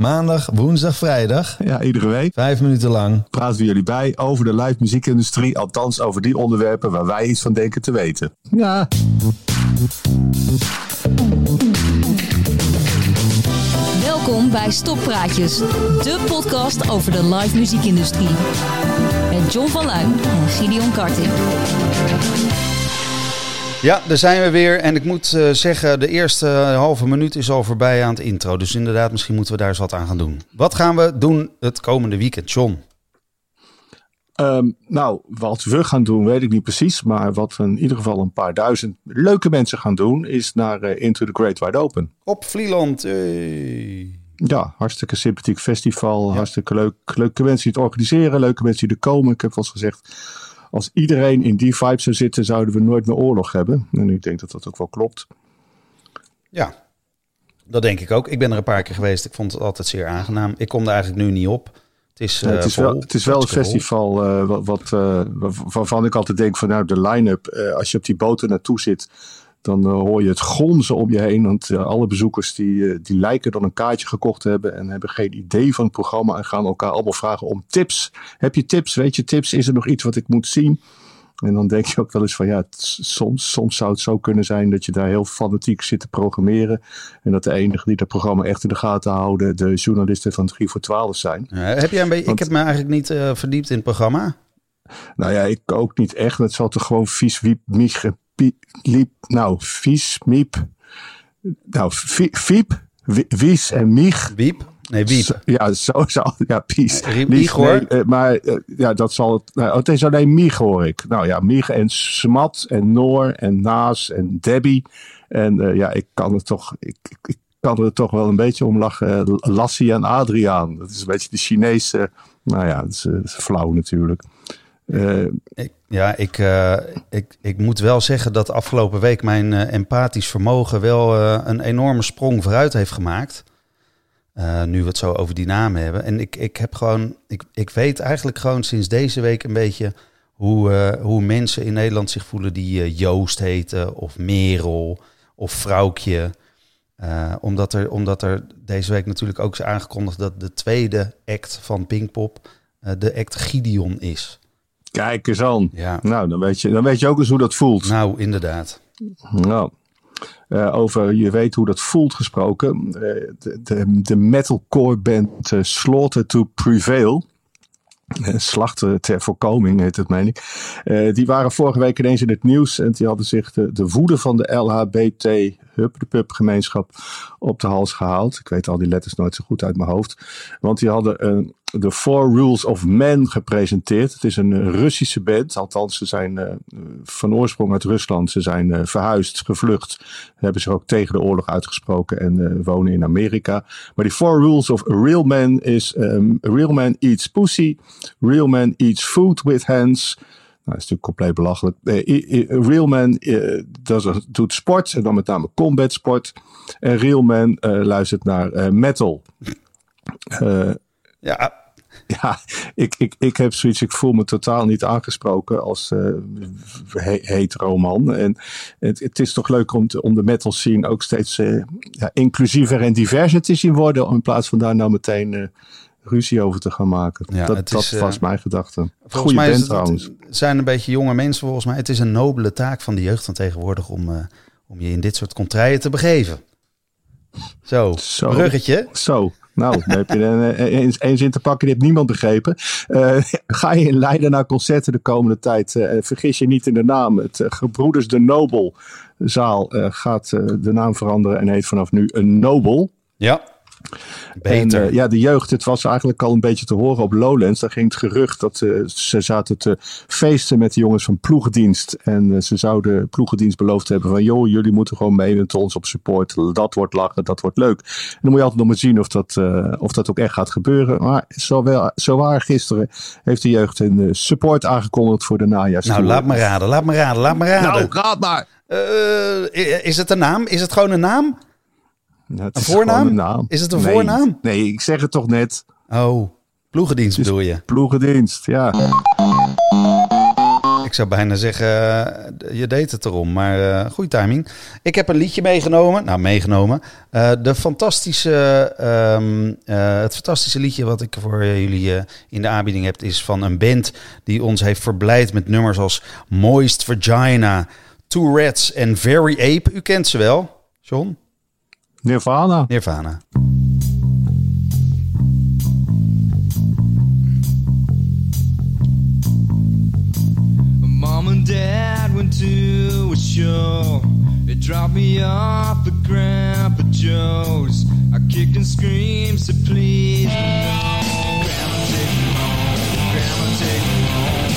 Maandag, woensdag, vrijdag. Ja, iedere week. Vijf minuten lang. Praten we jullie bij over de live muziekindustrie. Althans, over die onderwerpen waar wij iets van denken te weten. Ja. Welkom bij Stoppraatjes, de podcast over de live muziekindustrie. Met John van Luijn en Gideon Karting. Ja, daar zijn we weer. En ik moet uh, zeggen, de eerste halve minuut is al voorbij aan het intro. Dus inderdaad, misschien moeten we daar eens wat aan gaan doen. Wat gaan we doen het komende weekend, John? Um, nou, wat we gaan doen, weet ik niet precies. Maar wat we in ieder geval een paar duizend leuke mensen gaan doen, is naar uh, Into the Great Wide Open. Op Vlieland. Hey. Ja, hartstikke sympathiek festival. Ja. Hartstikke leuk. Leuke mensen die het organiseren, leuke mensen die er komen. Ik heb wel eens gezegd, als iedereen in die vibe zou zitten, zouden we nooit meer oorlog hebben. En ik denk dat dat ook wel klopt. Ja, dat denk ik ook. Ik ben er een paar keer geweest. Ik vond het altijd zeer aangenaam. Ik kom er eigenlijk nu niet op. Het is, uh, het is, wel, het is wel een festival uh, wat, wat uh, waarvan ik altijd denk van nou de line-up, als je op die boten naartoe zit, dan hoor je het gonzen om je heen. Want alle bezoekers die, die lijken dan een kaartje gekocht te hebben en hebben geen idee van het programma en gaan elkaar allemaal vragen om tips. Heb je tips? Weet je tips? Is er nog iets wat ik moet zien? En dan denk je ook wel eens van ja, soms, soms zou het zo kunnen zijn dat je daar heel fanatiek zit te programmeren. En dat de enige die dat programma echt in de gaten houden, de journalisten van 3 voor 12 zijn. Ja, heb jij een beetje, Want, ik heb me eigenlijk niet uh, verdiept in het programma. Nou ja, ik ook niet echt. Het zal toch gewoon vies, wiep, miep, liep. Nou, vies, miep. Nou, viep, wies en mich. Wiep. Nee, Wiep. Ja, zo zal Ja, Pies. Mieg hoor. Nee, maar uh, ja, dat zal het. Nou, het is alleen Mieg hoor ik. Nou ja, Mieg en Smat en Noor en Naas en Debbie. En uh, ja, ik kan het toch. Ik, ik, kan er toch wel een beetje om lachen. Lassie en Adriaan. Dat is een beetje de Chinese. Nou ja, dat is, dat is flauw natuurlijk. Ik, ja, ik, ik, ik moet wel zeggen dat afgelopen week mijn empathisch vermogen wel een enorme sprong vooruit heeft gemaakt. Nu we het zo over die namen hebben. En ik, ik heb gewoon, ik, ik weet eigenlijk gewoon sinds deze week een beetje hoe, hoe mensen in Nederland zich voelen die Joost heten of Merel of Vrouwtje. omdat, er, omdat er deze week natuurlijk ook is aangekondigd dat de tweede act van Pinkpop de act Gideon is. Kijk eens aan. Ja. Nou, dan weet, je, dan weet je ook eens hoe dat voelt. Nou, inderdaad. Nou, uh, over je weet hoe dat voelt gesproken. Uh, de, de, de, metalcore band uh, Slaughter to Prevail. Slachten ter voorkoming heet het, meen ik. die waren vorige week ineens in het nieuws. En die hadden zich de, de woede van de LHBT De gemeenschap op de hals gehaald. Ik weet al die letters nooit zo goed uit mijn hoofd. Want die hadden een de Four Rules of Man gepresenteerd. Het is een Russische band, althans ze zijn uh, van oorsprong uit Rusland. Ze zijn uh, verhuisd, gevlucht, hebben zich ook tegen de oorlog uitgesproken en wonen in Amerika. Maar die Four Rules of Real Man is a Real Man eats pussy, Real Man eats food with hands. Nou, dat is natuurlijk compleet belachelijk. Uh, real Man uh, doet sport, en dan met name combat sport. En Real Man uh, luistert naar metal. ja, ja, ik, ik, ik heb zoiets, ik voel me totaal niet aangesproken als uh, he hetero man. En het, het is toch leuk om, te, om de metal scene ook steeds uh, ja, inclusiever en diverser te zien worden. In plaats van daar nou meteen uh, ruzie over te gaan maken. Ja, dat dat is, was mijn gedachte. Goeie mij band trouwens. Het zijn een beetje jonge mensen volgens mij. Het is een nobele taak van de jeugd van tegenwoordig om, om je in dit soort contraien te begeven. Zo, Zo. bruggetje. Zo. Nou, dan heb je een, een, zin te pakken, die heeft niemand begrepen. Uh, ga je in Leiden naar concerten de komende tijd? Uh, vergis je niet in de naam. Het uh, Gebroeders de Nobel zaal gaat de naam veranderen en heet vanaf nu een Nobel. Ja. Beter. En, uh, ja, de jeugd, het was eigenlijk al een beetje te horen op Lowlands. Daar ging het gerucht dat uh, ze zaten te feesten met de jongens van ploegendienst. En uh, ze zouden ploegendienst beloofd hebben van... joh, jullie moeten gewoon mee met ons op support. Dat wordt lachen, dat wordt leuk. En dan moet je altijd nog maar zien of dat, of dat ook echt gaat gebeuren. Maar zo, wel, zo waar gisteren heeft de jeugd een support aangekondigd voor de najaars. Nou, laat me raden, laat me raden, laat me raden. Nou, raad maar! is het een naam? Is het gewoon een naam? Ja, het een is voornaam? Een naam. Is het een nee, voornaam? Nee, ik zeg het toch net. Oh, ploegendienst bedoel je? Ploegendienst, ja. Ik zou bijna zeggen, eh, je deed het erom, maar uh, goede timing. Ik heb een liedje meegenomen, nou meegenomen. Uh, de fantastische, um, het fantastische liedje wat ik voor jullie in de aanbieding heb, is van een band die ons heeft verblijd met nummers als Moist Vagina, Two Rats en Very Ape. U kent ze wel, John? Nirvana. Nirvana. Mom and Dad went to a show. They dropped me off at Grandpa Joe's. I kicked and screamed, so please. Grandma, take me home. Grandma, take me home.